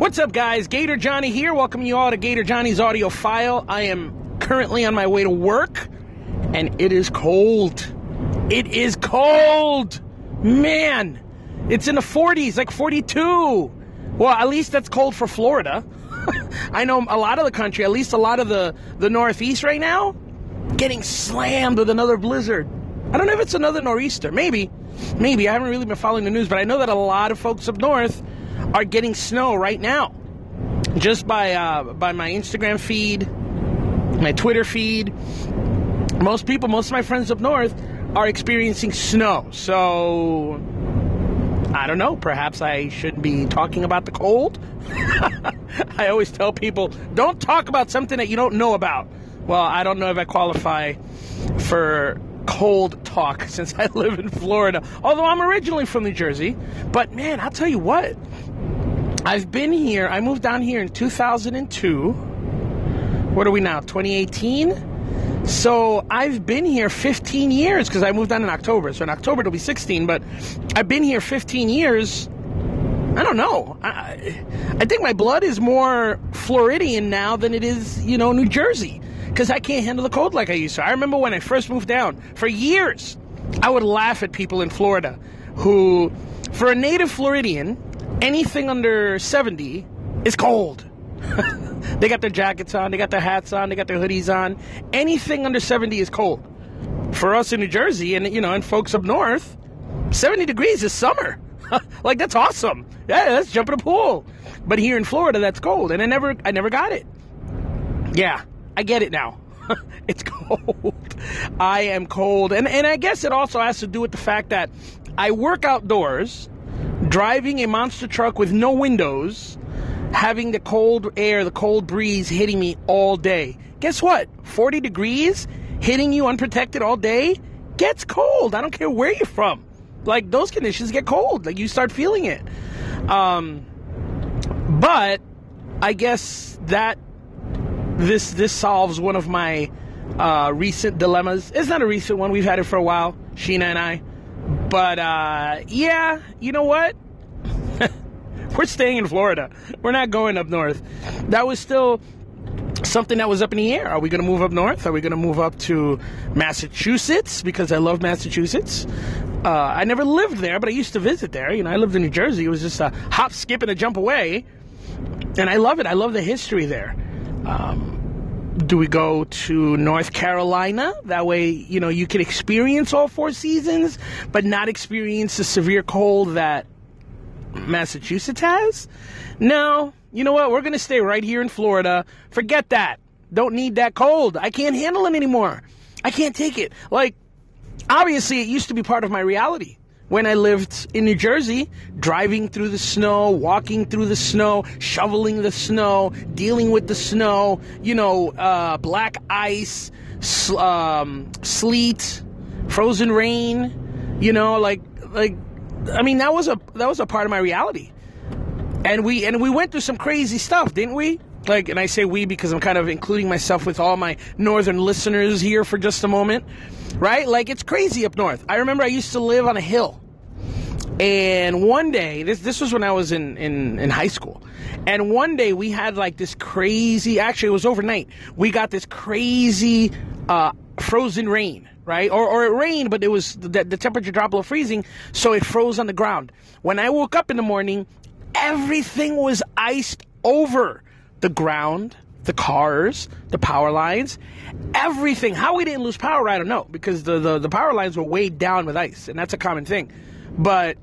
What's up, guys? Gator Johnny here. Welcoming you all to Gator Johnny's audio file. I am currently on my way to work, and it is cold. It is cold! Man! It's in the 40s, like 42. Well, at least that's cold for Florida. I know a lot of the country, at least a lot of the, the Northeast right now, getting slammed with another blizzard. I don't know if it's another nor'easter. Maybe. Maybe. I haven't really been following the news, but I know that a lot of folks up north are getting snow right now. Just by uh, by my Instagram feed, my Twitter feed. Most people, most of my friends up north are experiencing snow. So I don't know. Perhaps I should be talking about the cold. I always tell people, don't talk about something that you don't know about. Well, I don't know if I qualify for cold talk since I live in Florida. Although I'm originally from New Jersey. But man, I'll tell you what. I've been here. I moved down here in 2002. What are we now? 2018? So I've been here 15 years because I moved down in October. So in October it'll be 16, but I've been here 15 years. I don't know. I, I think my blood is more Floridian now than it is, you know, New Jersey because I can't handle the cold like I used to. I remember when I first moved down for years, I would laugh at people in Florida who, for a native Floridian, anything under 70 is cold. they got their jackets on, they got their hats on, they got their hoodies on. Anything under 70 is cold. For us in New Jersey and you know, and folks up north, 70 degrees is summer. like that's awesome. Yeah, let's jump in a pool. But here in Florida that's cold and I never I never got it. Yeah, I get it now. it's cold. I am cold. And and I guess it also has to do with the fact that I work outdoors driving a monster truck with no windows, having the cold air, the cold breeze hitting me all day. Guess what? 40 degrees hitting you unprotected all day gets cold. I don't care where you're from. Like those conditions get cold. Like you start feeling it. Um, but I guess that this this solves one of my uh, recent dilemmas. It's not a recent one. We've had it for a while, Sheena and I. But uh, yeah, you know what? We're staying in Florida. We're not going up north. That was still something that was up in the air. Are we going to move up north? Are we going to move up to Massachusetts because I love Massachusetts? Uh, I never lived there, but I used to visit there. You know, I lived in New Jersey. It was just a hop, skip, and a jump away, and I love it. I love the history there. Um, do we go to North Carolina? That way, you know, you can experience all four seasons, but not experience the severe cold that Massachusetts has? No. You know what? We're going to stay right here in Florida. Forget that. Don't need that cold. I can't handle it anymore. I can't take it. Like, obviously, it used to be part of my reality when I lived in New Jersey, driving through the snow, walking through the snow, shoveling the snow, dealing with the snow, you know, uh, black ice, sl- um, sleet, frozen rain, you know, like, like, I mean, that was a, that was a part of my reality. And we, and we went through some crazy stuff, didn't we? Like, and I say we because I'm kind of including myself with all my northern listeners here for just a moment, right? Like, it's crazy up north. I remember I used to live on a hill and one day, this this was when I was in, in, in high school. And one day we had like this crazy, actually it was overnight. We got this crazy uh, frozen rain, right? Or, or it rained, but it was the, the temperature dropped below freezing, so it froze on the ground. When I woke up in the morning, everything was iced over the ground, the cars, the power lines, everything. How we didn't lose power, I don't know, because the, the, the power lines were weighed down with ice, and that's a common thing. But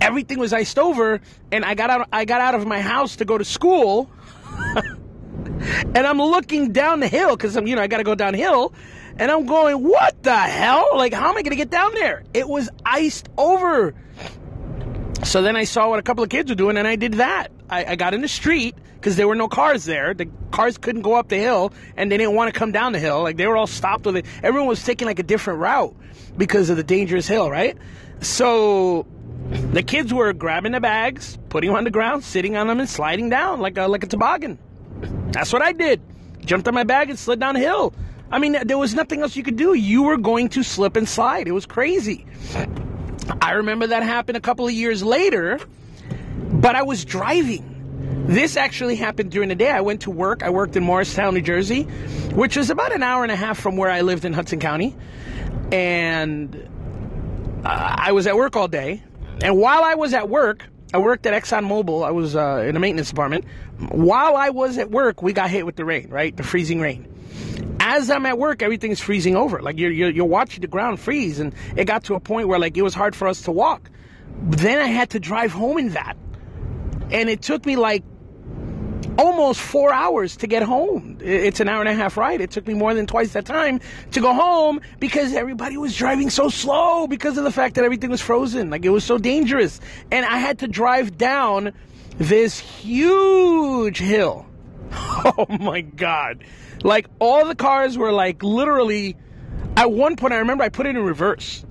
everything was iced over, and I got out. I got out of my house to go to school, and I'm looking down the hill because I'm, you know, I got to go downhill, and I'm going, "What the hell? Like, how am I going to get down there?" It was iced over. So then I saw what a couple of kids were doing, and I did that. I, I got in the street because there were no cars there. The cars couldn't go up the hill, and they didn't want to come down the hill. Like they were all stopped with it. Everyone was taking like a different route because of the dangerous hill, right? So the kids were grabbing the bags, putting them on the ground, sitting on them, and sliding down like a, like a toboggan. That's what I did. Jumped on my bag and slid down the hill. I mean, there was nothing else you could do. You were going to slip and slide. It was crazy. I remember that happened a couple of years later, but I was driving. This actually happened during the day. I went to work. I worked in Morristown, New Jersey, which is about an hour and a half from where I lived in Hudson County. And uh, I was at work all day. And while I was at work, I worked at ExxonMobil. I was uh, in a maintenance department. While I was at work, we got hit with the rain, right? The freezing rain. As I'm at work, everything's freezing over. Like you're, you're, you're watching the ground freeze, and it got to a point where like it was hard for us to walk. Then I had to drive home in that, and it took me like almost four hours to get home. It's an hour and a half ride. It took me more than twice that time to go home because everybody was driving so slow because of the fact that everything was frozen. Like it was so dangerous. And I had to drive down this huge hill. Oh my God. Like all the cars were like literally, at one point, I remember I put it in reverse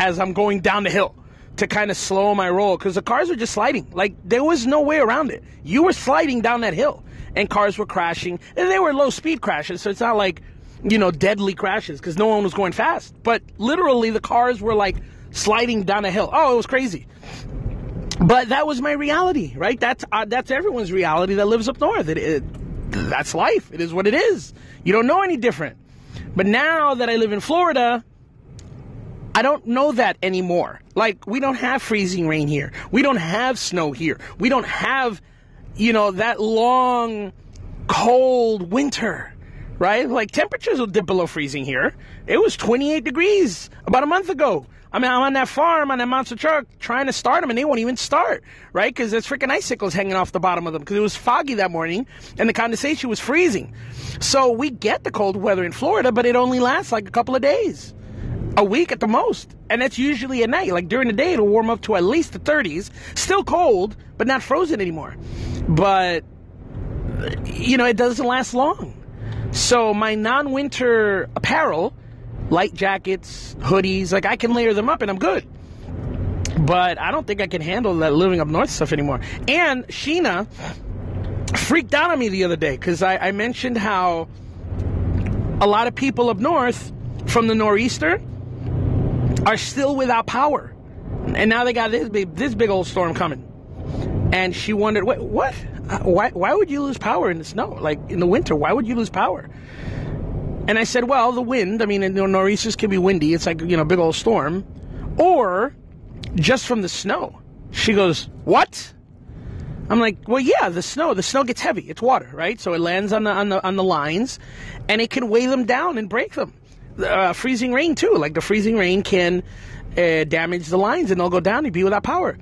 as I'm going down the hill to kind of slow my roll because the cars were just sliding. Like there was no way around it. You were sliding down that hill and cars were crashing. And they were low speed crashes, so it's not like, you know, deadly crashes because no one was going fast. But literally the cars were like sliding down a hill. Oh, it was crazy. But that was my reality, right? That's uh, that's everyone's reality that lives up north. It, it, that's life. It is what it is. You don't know any different. But now that I live in Florida, I don't know that anymore. Like, we don't have freezing rain here. We don't have snow here. We don't have, you know, that long, cold winter, right? Like, temperatures will dip below freezing here. It was 28 degrees about a month ago. I mean, I'm on that farm on that monster truck trying to start them, and they won't even start, right? Because there's freaking icicles hanging off the bottom of them because it was foggy that morning and the condensation was freezing. So we get the cold weather in Florida, but it only lasts like a couple of days a week at the most. And that's usually at night. Like during the day, it'll warm up to at least the 30s. Still cold, but not frozen anymore. But, you know, it doesn't last long. So my non winter apparel, light jackets, hoodies, like I can layer them up and I'm good. But I don't think I can handle that living up north stuff anymore. And Sheena freaked out on me the other day because I, I mentioned how a lot of people up north from the nor'easter are still without power. And now they got this big, this big old storm coming. And she wondered, what? what? Uh, why, why would you lose power in the snow? Like in the winter, why would you lose power? And I said, well, the wind, I mean, you know, nor'easters can be windy. It's like, you know, big old storm. Or just from the snow. She goes, what? I'm like, well, yeah, the snow. The snow gets heavy. It's water, right? So it lands on the on the on the lines, and it can weigh them down and break them uh, freezing rain too. Like the freezing rain can uh, damage the lines and they'll go down and be without power.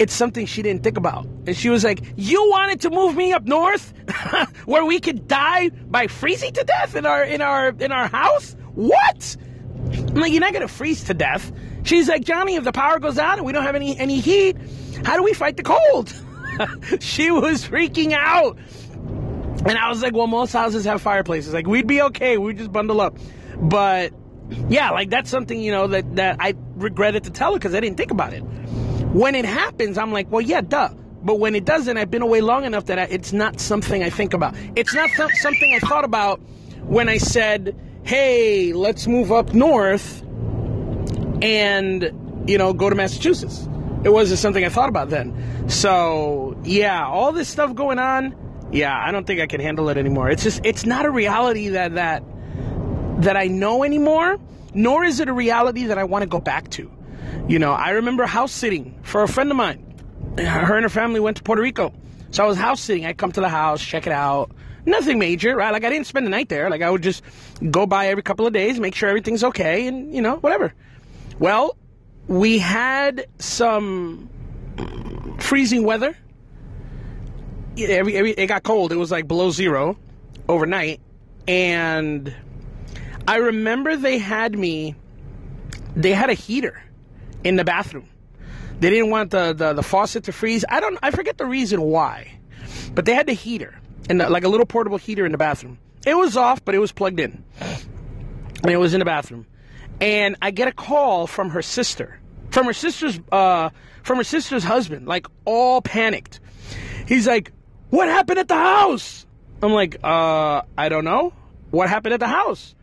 It's something she didn't think about. And she was like, You wanted to move me up north where we could die by freezing to death in our in our in our house? What? I'm like, You're not gonna freeze to death. She's like, Johnny, if the power goes out and we don't have any any heat, how do we fight the cold? she was freaking out. And I was like, well, most houses have fireplaces. Like, we'd be okay. We'd just bundle up. But yeah, like that's something, you know, that, that I regretted to tell her because I didn't think about it. When it happens, I'm like, well, yeah, duh. But when it doesn't, I've been away long enough that I, it's not something I think about. It's not th- something I thought about when I said, hey, let's move up north and, you know, go to Massachusetts. It wasn't something I thought about then. So, yeah, all this stuff going on, yeah, I don't think I can handle it anymore. It's just, it's not a reality that, that, that I know anymore, nor is it a reality that I want to go back to. You know, I remember house sitting for a friend of mine. Her and her family went to Puerto Rico. So I was house sitting. I'd come to the house, check it out. Nothing major, right? Like I didn't spend the night there. Like I would just go by every couple of days, make sure everything's okay, and, you know, whatever. Well, we had some freezing weather. Every, every, it got cold. It was like below zero overnight. And I remember they had me, they had a heater in the bathroom. They didn't want the, the, the faucet to freeze. I don't, I forget the reason why, but they had the heater and like a little portable heater in the bathroom. It was off, but it was plugged in. And it was in the bathroom. And I get a call from her sister, from her sister's, uh, from her sister's husband, like all panicked. He's like, what happened at the house? I'm like, uh, I don't know. What happened at the house?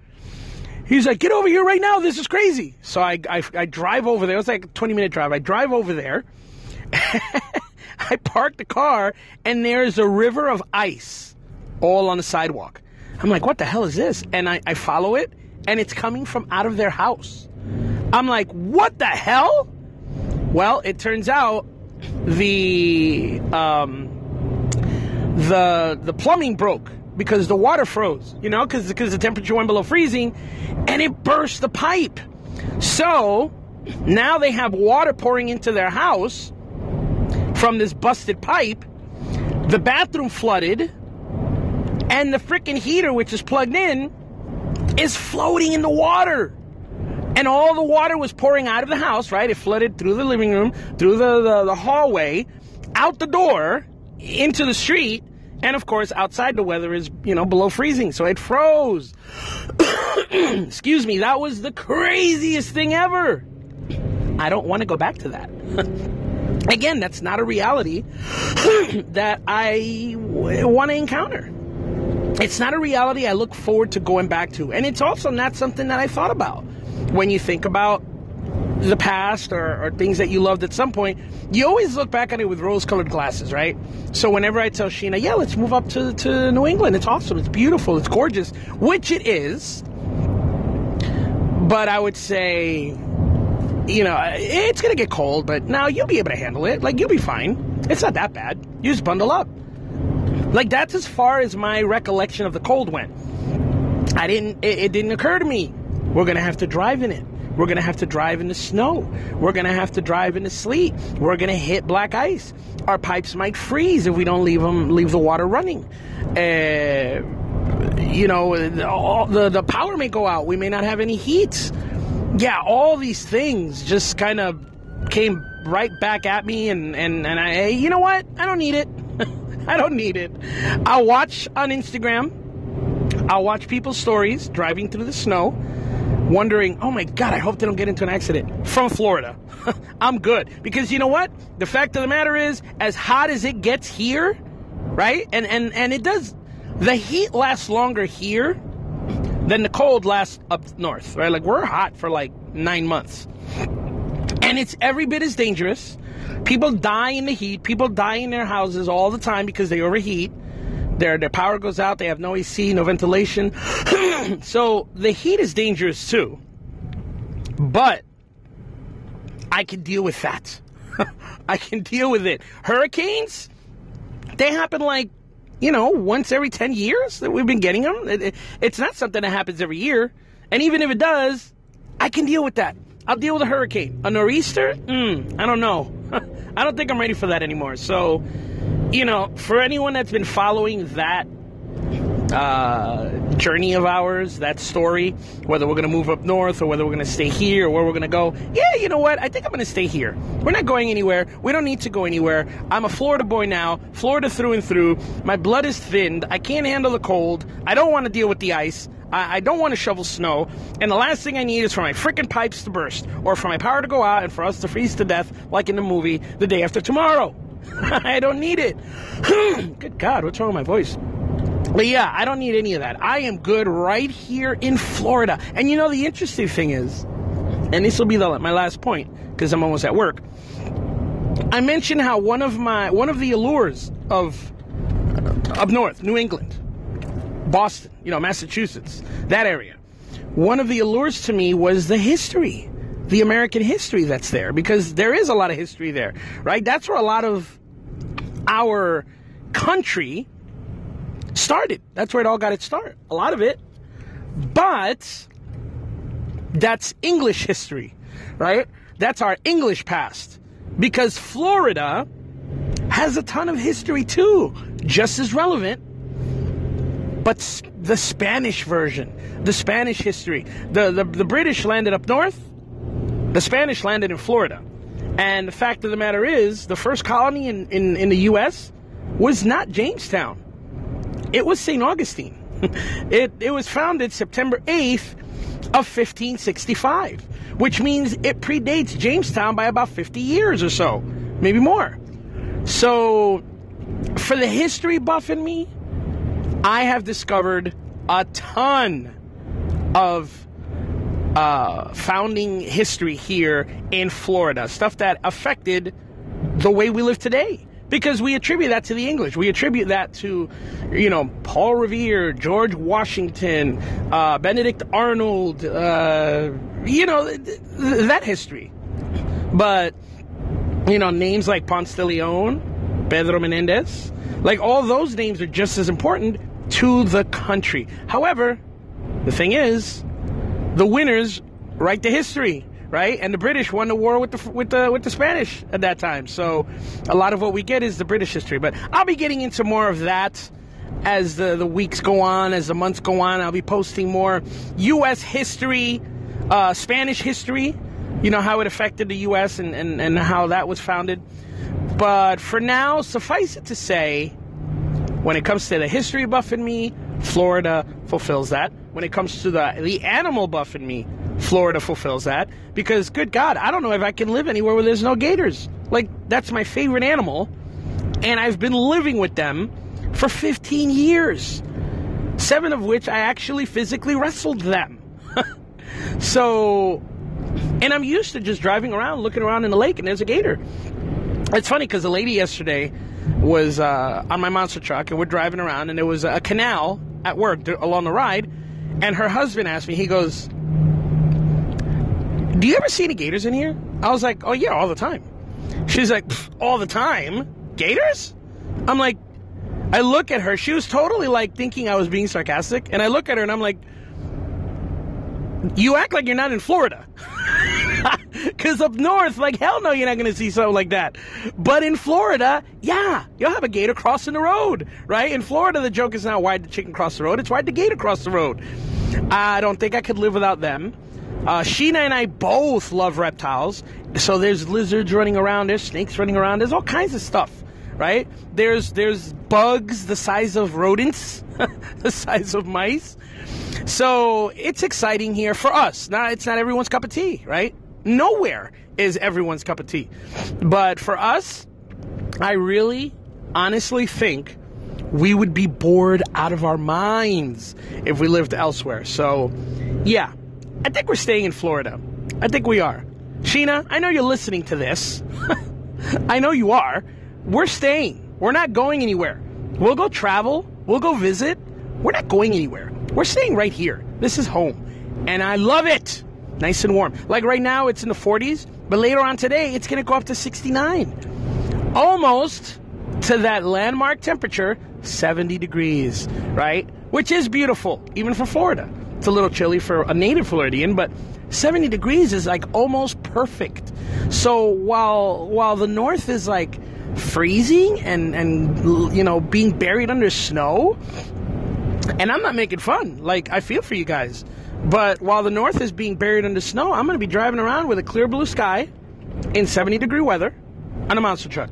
He's like, get over here right now. This is crazy. So I, I, I drive over there. It was like a 20 minute drive. I drive over there. I park the car, and there is a river of ice all on the sidewalk. I'm like, what the hell is this? And I, I follow it, and it's coming from out of their house. I'm like, what the hell? Well, it turns out the um, the the plumbing broke because the water froze. You know, because the temperature went below freezing, and it burst the pipe. So now they have water pouring into their house from this busted pipe. The bathroom flooded, and the freaking heater, which is plugged in, is floating in the water. And all the water was pouring out of the house, right? It flooded through the living room, through the, the, the hallway, out the door, into the street, and of course, outside the weather is, you know, below freezing, so it froze. Excuse me, that was the craziest thing ever. I don't want to go back to that. Again, that's not a reality that I want to encounter. It's not a reality I look forward to going back to. And it's also not something that I thought about. When you think about the past or, or, things that you loved at some point, you always look back at it with rose colored glasses, right? So whenever I tell Sheena, yeah, let's move up to, to New England, it's awesome, it's beautiful, it's gorgeous, which it is. But I would say, you know, it's going to get cold, but now you'll be able to handle it. Like, you'll be fine. It's not that bad. You just bundle up. Like, that's as far as my recollection of the cold went. I didn't, it, it didn't occur to me. We're going to have to drive in it. We're going to have to drive in the snow. We're going to have to drive in the sleet. We're going to hit black ice. Our pipes might freeze if we don't leave them leave the water running. Uh, you know, all, the the power may go out. We may not have any heat. Yeah, all these things just kind of came right back at me, and and and I, you know what? I don't need it. I don't need it. I'll watch on Instagram. I'll watch people's stories driving through the snow wondering, oh my God, I hope they don't get into an accident from Florida. I'm good. Because you know what? The fact of the matter is, as hot as it gets here, right? And, and, and it does, the heat lasts longer here than the cold lasts up north, right? Like we're hot for like nine months. And it's every bit as dangerous. People die in the heat. People die in their houses all the time because they overheat. Their their power goes out. They have no AC, no ventilation. so the heat is dangerous too. But I can deal with that. I can deal with it. Hurricanes, they happen like you know once every ten years that we've been getting them. It, it, it's not something that happens every year. And even if it does, I can deal with that. I'll deal with a hurricane. A nor'easter? Mm, I don't know. I don't think I'm ready for that anymore. So you know, for anyone that's been following that uh, journey of ours, that story, whether we're going to move up north or whether we're going to stay here or where we're going to go, yeah, you know what? I think I'm going to stay here. We're not going anywhere. We don't need to go anywhere. I'm a Florida boy now, Florida through and through. My blood is thinned. I can't handle the cold. I don't want to deal with the ice. I, I don't want to shovel snow. And the last thing I need is for my freaking pipes to burst or for my power to go out and for us to freeze to death like in the movie The Day After Tomorrow. I don't need it. good God, what's wrong with my voice? But yeah, I don't need any of that. I am good right here in Florida. And you know, the interesting thing is, and this will be the, my last point because I'm almost at work. I mentioned how one of my one of the allures of up north, New England, Boston, you know, Massachusetts, that area. One of the allures to me was the history the American history that's there because there is a lot of history there, right? That's where a lot of our country started. That's where it all got its start. A lot of it. But that's English history, right? That's our English past. Because Florida has a ton of history too, just as relevant. But the Spanish version, the Spanish history, the, the, the British landed up north, the Spanish landed in Florida. And the fact of the matter is, the first colony in, in, in the U.S. was not Jamestown, it was St. Augustine. it, it was founded September 8th of 1565, which means it predates Jamestown by about 50 years or so, maybe more. So, for the history buff in me, I have discovered a ton of uh, founding history here in Florida, stuff that affected the way we live today. because we attribute that to the English. We attribute that to, you know, Paul Revere, George Washington, uh, Benedict Arnold, uh, you know, th- th- that history. But, you know, names like Ponce de Leon, Pedro Menendez, like all those names are just as important to the country. However, the thing is, the winners write the history right? And the British won the war with the with the with the Spanish at that time. So a lot of what we get is the British history. But I'll be getting into more of that as the the weeks go on, as the months go on. I'll be posting more U.S. history, uh, Spanish history. You know how it affected the U.S. and, and, and how that was founded. But for now, suffice it to say, when it comes to the history buff in me, Florida fulfills that. When it comes to the the animal buff in me, Florida fulfills that because, good God, I don't know if I can live anywhere where there's no gators. Like, that's my favorite animal, and I've been living with them for 15 years, seven of which I actually physically wrestled them. so, and I'm used to just driving around, looking around in the lake, and there's a gator. It's funny because the lady yesterday was uh, on my monster truck, and we're driving around, and there was a canal at work along the ride, and her husband asked me, he goes, do you ever see any gators in here? I was like, oh yeah, all the time. She's like, all the time? Gators? I'm like, I look at her. She was totally like thinking I was being sarcastic. And I look at her and I'm like, you act like you're not in Florida. Because up north, like, hell no, you're not going to see something like that. But in Florida, yeah, you'll have a gator crossing the road, right? In Florida, the joke is not why the chicken cross the road, it's why the gator cross the road. I don't think I could live without them. Uh, Sheena and I both love reptiles. So there's lizards running around, there's snakes running around, there's all kinds of stuff, right? There's there's bugs the size of rodents, the size of mice. So it's exciting here for us. Now it's not everyone's cup of tea, right? Nowhere is everyone's cup of tea. But for us, I really honestly think we would be bored out of our minds if we lived elsewhere. So, yeah, I think we're staying in Florida. I think we are. Sheena, I know you're listening to this. I know you are. We're staying. We're not going anywhere. We'll go travel. We'll go visit. We're not going anywhere. We're staying right here. This is home. And I love it. Nice and warm. Like right now, it's in the 40s, but later on today, it's going to go up to 69. Almost to that landmark temperature, 70 degrees, right? Which is beautiful, even for Florida. It's a little chilly for a native Floridian, but 70 degrees is like almost perfect. So while while the north is like freezing and and you know being buried under snow, and I'm not making fun. Like I feel for you guys. But while the north is being buried under snow, I'm going to be driving around with a clear blue sky in 70 degree weather on a monster truck.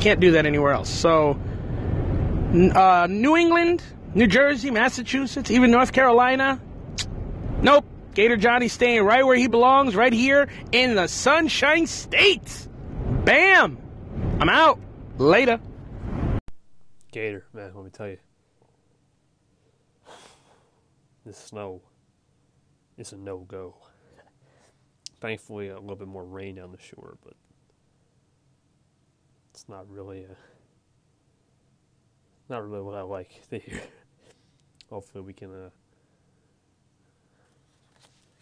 Can't do that anywhere else. So, uh, New England, New Jersey, Massachusetts, even North Carolina. Nope. Gator Johnny staying right where he belongs, right here in the Sunshine State. Bam! I'm out. Later. Gator, man, let me tell you. This snow is a no go. Thankfully, a little bit more rain down the shore, but it's not really a not really what I like hear hopefully we can uh,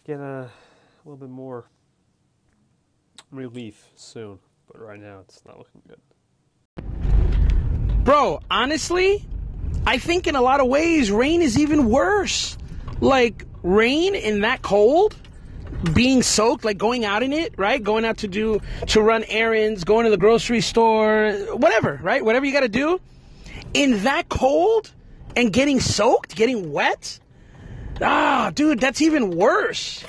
get a little bit more relief soon. But right now, it's not looking good. Bro, honestly, I think in a lot of ways, rain is even worse. Like, rain in that cold, being soaked, like going out in it, right? Going out to do, to run errands, going to the grocery store, whatever, right? Whatever you got to do. In that cold, and getting soaked, getting wet. Ah, dude, that's even worse.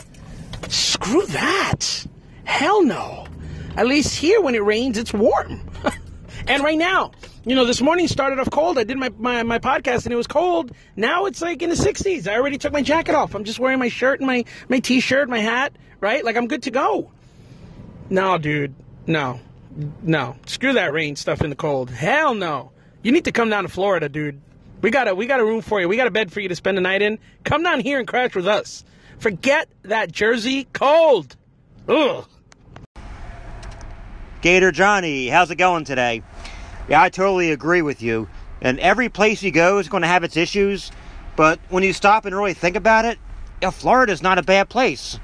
Screw that. Hell no. At least here, when it rains, it's warm. and right now, you know, this morning started off cold. I did my, my, my, podcast and it was cold. Now it's like in the 60s. I already took my jacket off. I'm just wearing my shirt and my, my t shirt, my hat, right? Like I'm good to go. No, dude. No. No. Screw that rain stuff in the cold. Hell no. You need to come down to Florida, dude. We got a we got a room for you. We got a bed for you to spend the night in. Come down here and crash with us. Forget that Jersey cold. Ugh. Gator Johnny, how's it going today? Yeah, I totally agree with you. And every place you go is going to have its issues. But when you stop and really think about it, yeah, Florida's not a bad place.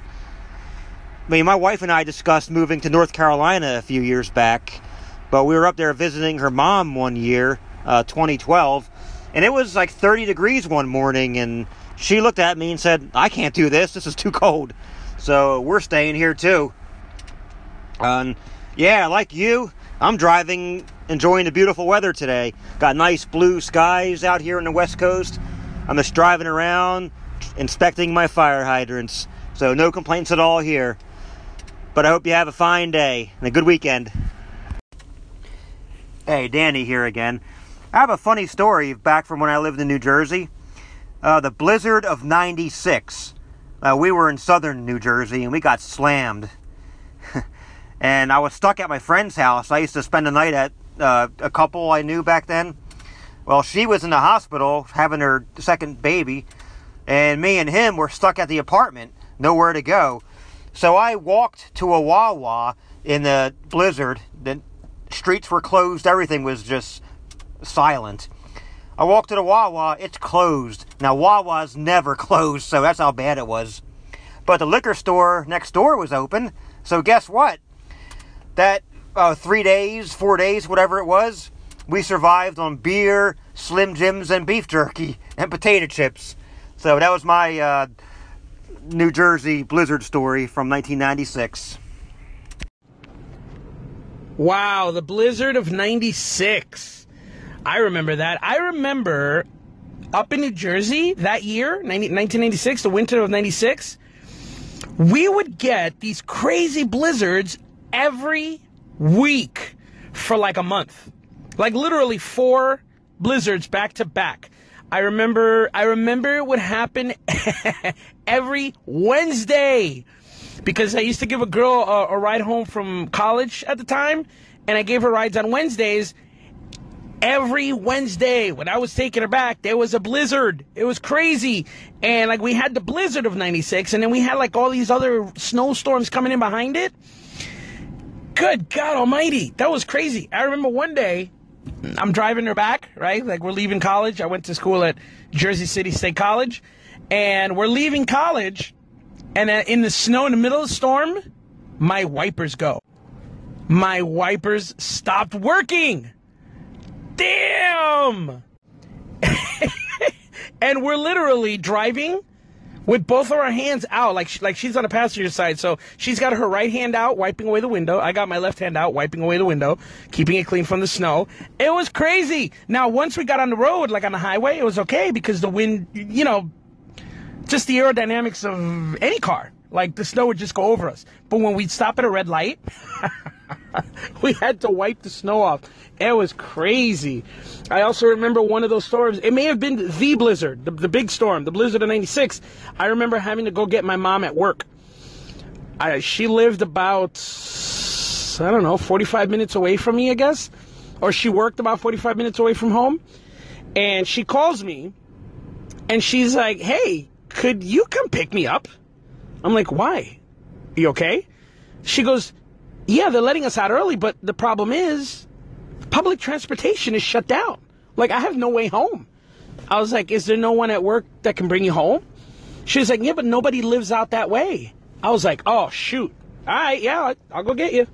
I mean, my wife and I discussed moving to North Carolina a few years back, but we were up there visiting her mom one year, uh, 2012, and it was like 30 degrees one morning, and she looked at me and said, I can't do this, this is too cold. So we're staying here too. And yeah, like you, I'm driving, enjoying the beautiful weather today. Got nice blue skies out here on the west coast. I'm just driving around, inspecting my fire hydrants. So no complaints at all here. But I hope you have a fine day and a good weekend. Hey, Danny here again. I have a funny story back from when I lived in New Jersey. Uh, the blizzard of 96. Uh, we were in southern New Jersey and we got slammed. and I was stuck at my friend's house. I used to spend the night at uh, a couple I knew back then. Well, she was in the hospital having her second baby, and me and him were stuck at the apartment, nowhere to go. So I walked to a Wawa in the blizzard. The streets were closed, everything was just silent. I walked to the Wawa, it's closed. Now, Wawa's never closed, so that's how bad it was. But the liquor store next door was open, so guess what? That uh, three days, four days, whatever it was, we survived on beer, Slim Jims, and beef jerky and potato chips. So that was my uh, New Jersey blizzard story from 1996. Wow, the blizzard of 96. I remember that. I remember up in New Jersey that year, 90, 1996, the winter of 96, we would get these crazy blizzards every week for like a month. Like literally four blizzards back to back. I remember I remember it would happen every Wednesday because I used to give a girl a, a, ride home from college at the time, and I gave her rides on Wednesdays. Every Wednesday, when I was taking her back, there was a blizzard. It was crazy. And like we had the blizzard of 96, and then we had like all these other snowstorms coming in behind it. Good God Almighty. That was crazy. I remember one day, I'm driving her back, right? Like we're leaving college. I went to school at Jersey City State College, and we're leaving college, and in the snow, in the middle of the storm, my wipers go. My wipers stopped working. Damn! and we're literally driving with both of our hands out, like like she's on the passenger side. So she's got her right hand out, wiping away the window. I got my left hand out, wiping away the window, keeping it clean from the snow. It was crazy. Now, once we got on the road, like on the highway, it was okay because the wind, you know, just the aerodynamics of any car. Like the snow would just go over us. But when we'd stop at a red light, we had to wipe the snow off. It was crazy. I also remember one of those storms. It may have been the blizzard, the, the big storm, the blizzard of 96. I remember having to go get my mom at work. I, she lived about, I don't know, 45 minutes away from me, I guess. Or she worked about 45 minutes away from home. And she calls me and she's like, hey, could you come pick me up? I'm like, why? You okay? She goes, yeah, they're letting us out early, but the problem is public transportation is shut down. Like, I have no way home. I was like, is there no one at work that can bring you home? She was like, yeah, but nobody lives out that way. I was like, oh, shoot. All right, yeah, I'll go get you.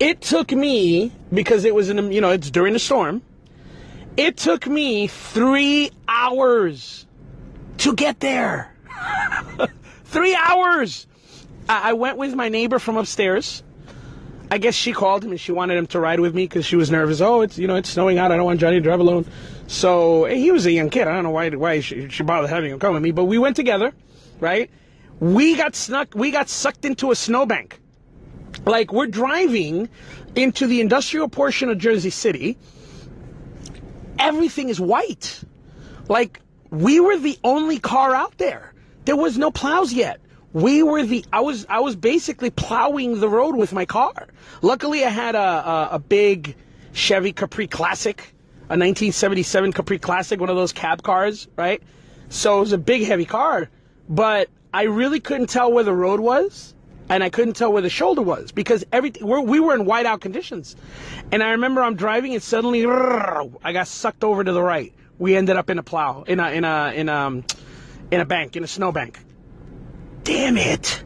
It took me, because it was in, you know, it's during the storm, it took me three hours to get there. three hours. I went with my neighbor from upstairs. I guess she called him and she wanted him to ride with me because she was nervous. Oh, it's you know it's snowing out. I don't want Johnny to drive alone. So eh, he was a young kid. I don't know why why she, she bothered having him come with me, but we went together, right? We got snuck. We got sucked into a snowbank. Like we're driving into the industrial portion of Jersey City. Everything is white. Like we were the only car out there. There was no plows yet. We were the I was I was basically plowing the road with my car. Luckily, I had a a, a big Chevy Caprice Classic, a 1977 Caprice Classic, one of those cab cars, right? So it was a big heavy car, but I really couldn't tell where the road was and I couldn't tell where the shoulder was because everything we're, we were in whiteout conditions. And I remember I'm driving and suddenly I got sucked over to the right. We ended up in a plow in a in a in a in a bank in a snowbank. Damn it!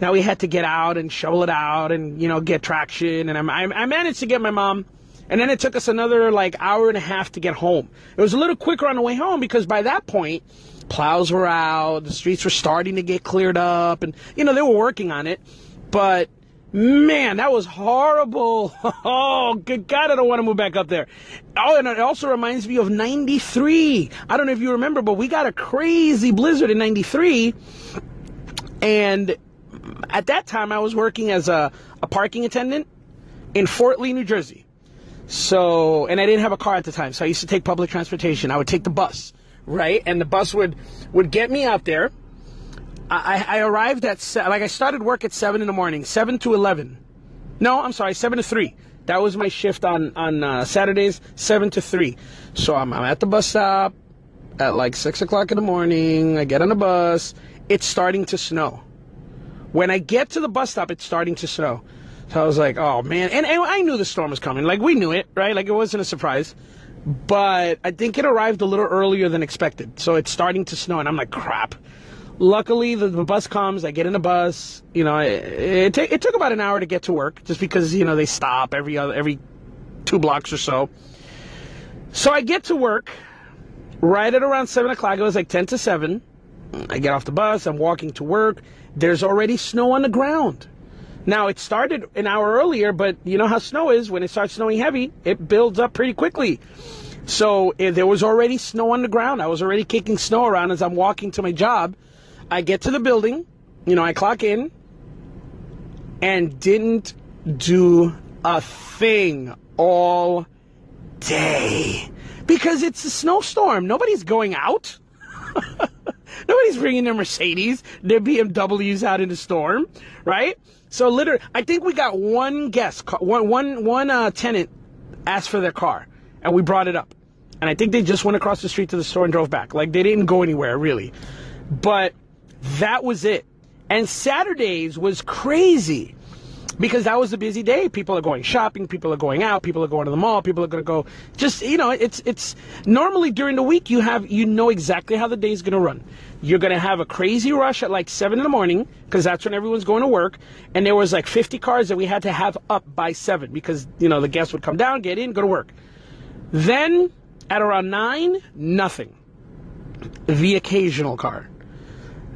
Now we had to get out and shovel it out and you know get traction. And I, I managed to get my mom. And then it took us another like hour and a half to get home. It was a little quicker on the way home because by that point, plows were out, the streets were starting to get cleared up, and you know they were working on it. But man, that was horrible. Oh, good God, I don't want to move back up there. Oh, and it also reminds me of 93. I don't know if you remember, but we got a crazy blizzard in 93. And at that time, I was working as a, a parking attendant in Fort Lee, New Jersey. So, and I didn't have a car at the time, so I used to take public transportation. I would take the bus, right? And the bus would would get me out there. I, I arrived at like I started work at seven in the morning, seven to eleven. No, I'm sorry, seven to three. That was my shift on on uh, Saturdays, seven to three. So I'm, I'm at the bus stop at like six o'clock in the morning. I get on the bus. It's starting to snow. When I get to the bus stop, it's starting to snow. So I was like, oh man. And, and I knew the storm was coming. Like we knew it, right? Like it wasn't a surprise. But I think it arrived a little earlier than expected. So it's starting to snow. And I'm like, crap. Luckily, the, the bus comes. I get in the bus. You know, it, it, it took about an hour to get to work just because, you know, they stop every other, every two blocks or so. So I get to work right at around 7 o'clock. It was like 10 to 7. I get off the bus. I'm walking to work. There's already snow on the ground. Now, it started an hour earlier, but you know how snow is. When it starts snowing heavy, it builds up pretty quickly. So eh, there was already snow on the ground. I was already kicking snow around as I'm walking to my job. I get to the building, you know, I clock in, and didn't do a thing all day because it's a snowstorm. Nobody's going out. Nobody's bringing their Mercedes, their BMWs out in the storm, right? So literally, I think we got one guest, one one one uh, tenant asked for their car, and we brought it up. And I think they just went across the street to the store and drove back. Like they didn't go anywhere really, but that was it. And Saturdays was crazy because that was a busy day. People are going shopping, people are going out, people are going to the mall, people are going to go. Just you know, it's it's normally during the week you have you know exactly how the day is going to run. You're going to have a crazy rush at like seven in the morning because that's when everyone's going to work, and there was like 50 cars that we had to have up by seven because you know the guests would come down, get in, go to work. Then at around nine, nothing. The occasional car.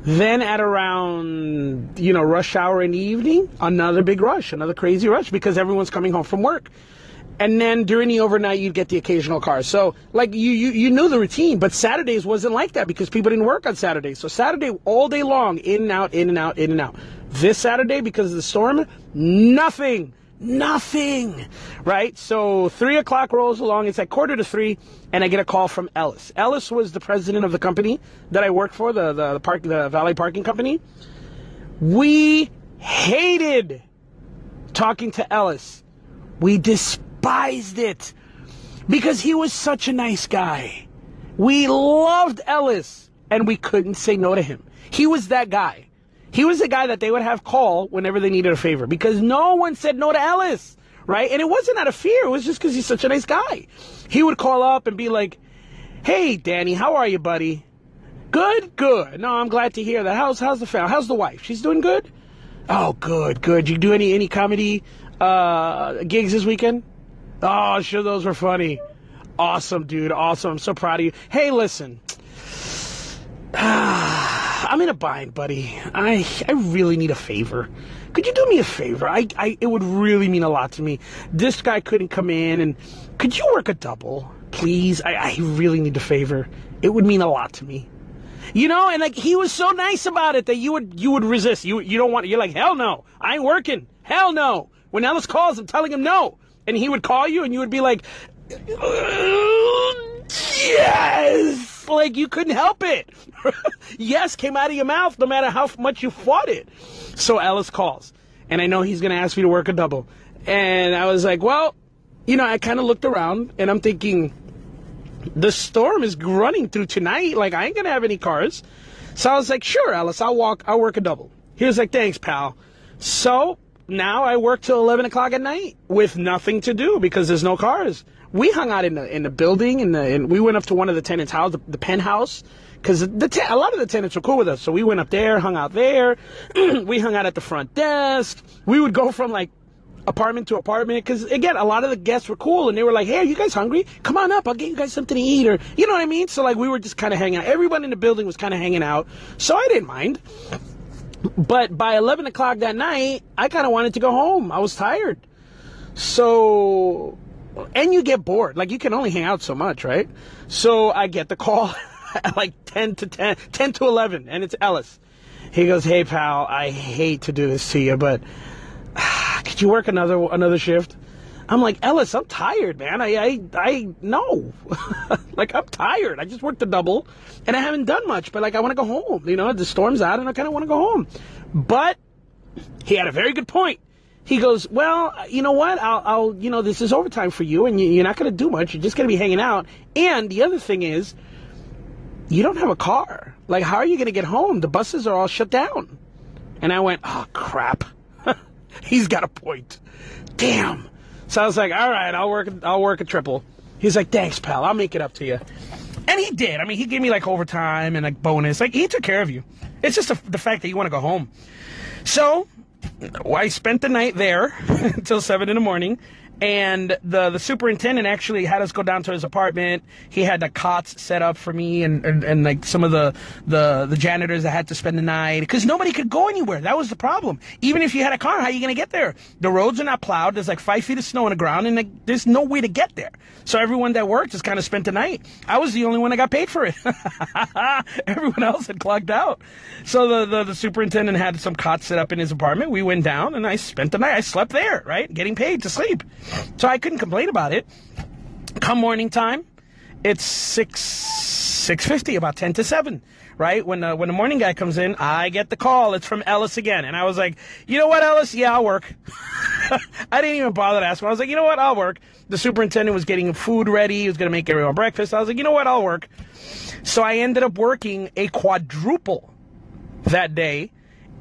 Then at around, you know, rush hour in the evening, another big rush, another crazy rush because everyone's coming home from work. And then during the overnight, you'd get the occasional car. So, like, you, you, you knew the routine, but Saturdays wasn't like that because people didn't work on Saturdays. So, Saturday, all day long, in and out, in and out, in and out. This Saturday, because of the storm, nothing. Nothing. Right? So, three o'clock rolls along. It's at quarter to three and I get a call from Ellis. Ellis was the president of the company that I worked for, the the, the park, the Valet Parking Company. We hated talking to Ellis. We despised it because he was such a nice guy. We loved Ellis and we couldn't say no to him. He was that guy. He was the guy that they would have call whenever they needed a favor because no one said no to Ellis right? And it wasn't out of fear. It was just because he's such a nice guy. He would call up and be like, "Hey, Danny, how are you, buddy? Good, good. No, I'm glad to hear that. How's how's the family? How's the wife? She's doing good. Oh, good, good. You do any any comedy uh, gigs this weekend? Oh, sure, those were funny. Awesome, dude. Awesome. I'm so proud of you. Hey, listen. Ah, I'm in a bind, buddy. I I really need a favor. Could you do me a favor? I, I it would really mean a lot to me. This guy couldn't come in, and could you work a double, please? I, I really need a favor. It would mean a lot to me. You know, and like he was so nice about it that you would you would resist. You you don't want you're like hell no, I ain't working. Hell no. When Ellis calls, I'm telling him no, and he would call you, and you would be like, yes, like you couldn't help it. yes came out of your mouth no matter how much you fought it. So Ellis calls, and I know he's going to ask me to work a double. And I was like, well, you know, I kind of looked around, and I'm thinking, the storm is running through tonight. Like, I ain't going to have any cars. So I was like, sure, Ellis, I'll walk, I'll work a double. He was like, thanks, pal. So now I work till 11 o'clock at night with nothing to do because there's no cars. We hung out in the in the building, and we went up to one of the tenants' house, the, the penthouse, because the a lot of the tenants were cool with us. So we went up there, hung out there. we hung out at the front desk. We would go from like apartment to apartment because again, a lot of the guests were cool and they were like, "Hey, you guys hungry? Come on up. I'll get you guys something to eat." Or you know what I mean? So like we were just kind of hanging out. Everyone in the building was kind of hanging out, so I didn't mind. But by 11 o'clock that night, I kind of wanted to go home. I was tired. So, and you get bored. Like, you can only hang out so much, right? So, I get the call at like 10 to 10, 10 to 11, and it's Ellis. He goes, Hey, pal, I hate to do this to you, but could you work another another shift? I'm like, Ellis, I'm tired, man. I, I, I know. like, I'm tired. I just worked a double and I haven't done much, but like, I want to go home. You know, the storm's out and I kind of want to go home. But he had a very good point. He goes, well, you know what? I'll, I'll you know, this is overtime for you and you, are not going to do much. You're just going to be hanging out. And the other thing is, you don't have a car. Like, how are you going to get home? The buses are all shut down. And I went, oh, crap. He's got a point. Damn. So I was like, all right, I'll work, I'll work a triple. He's like, thanks, pal. I'll make it up to you. And he did. I mean, he gave me like overtime and like bonus. Like he took care of you. It's just the fact that you want to go home. So I spent the night there until seven in the morning and the the superintendent actually had us go down to his apartment. He had the cots set up for me and, and, and like some of the, the the janitors that had to spend the night because nobody could go anywhere. That was the problem. Even if you had a car, how are you to get there? The roads are not plowed. There's like five feet of snow on the ground, and like, there's no way to get there. So everyone that worked just kind of spent the night. I was the only one that got paid for it. everyone else had clocked out. So the, the the superintendent had some cots set up in his apartment. We went down and I spent the night. I slept there, right, getting paid to sleep. So I couldn't complain about it. Come morning time, it's six six fifty, about ten to seven. Right when the, when the morning guy comes in, I get the call. It's from Ellis again, and I was like, you know what, Ellis? Yeah, I'll work. I didn't even bother to ask him. I was like, you know what, I'll work. The superintendent was getting food ready. He was going to make everyone breakfast. I was like, you know what, I'll work. So I ended up working a quadruple that day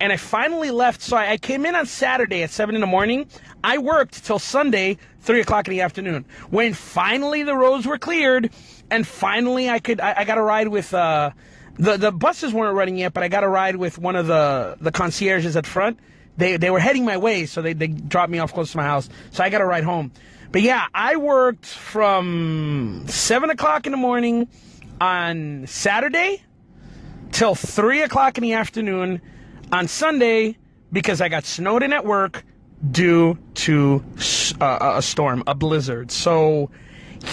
and I finally left. So I, came in on Saturday at 7 in the morning. I worked till Sunday, 3 o'clock in the afternoon. When finally the roads were cleared, and finally I could, I, I got a ride with, uh, the, the buses weren't running yet, but I got a ride with one of the, the concierges at front. They, they were heading my way, so they, they dropped me off close to my house. So I got a ride home. But yeah, I worked from 7 o'clock in the morning on Saturday till 3 o'clock in the afternoon on Sunday because I got snowed in at work due to uh, a storm, a blizzard. So,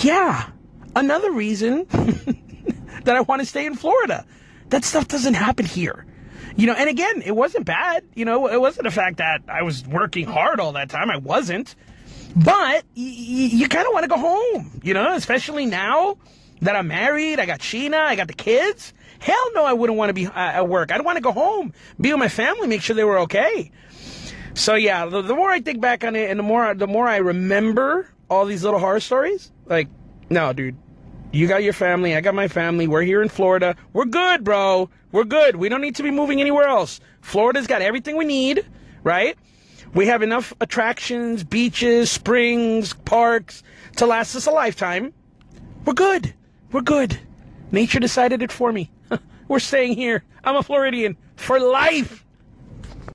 yeah, another reason that I want to stay in Florida. That stuff doesn't happen here. You know, and again, it wasn't bad. You know, it wasn't the fact that I was working hard all that time. I wasn't. But you kind of want to go home, you know, especially now that I'm married, I got Sheena, I got the kids. Hell no, I wouldn't want to be uh, at work. I'd want to go home, be with my family, make sure they were okay. So yeah, the, the more I think back on it, and the more the more I remember all these little horror stories, like, no, dude, you got your family, I got my family. We're here in Florida. We're good, bro. We're good. We don't need to be moving anywhere else. Florida's got everything we need, right? We have enough attractions, beaches, springs, parks to last us a lifetime. We're good. We're good. Nature decided it for me. We're staying here. I'm a Floridian for life.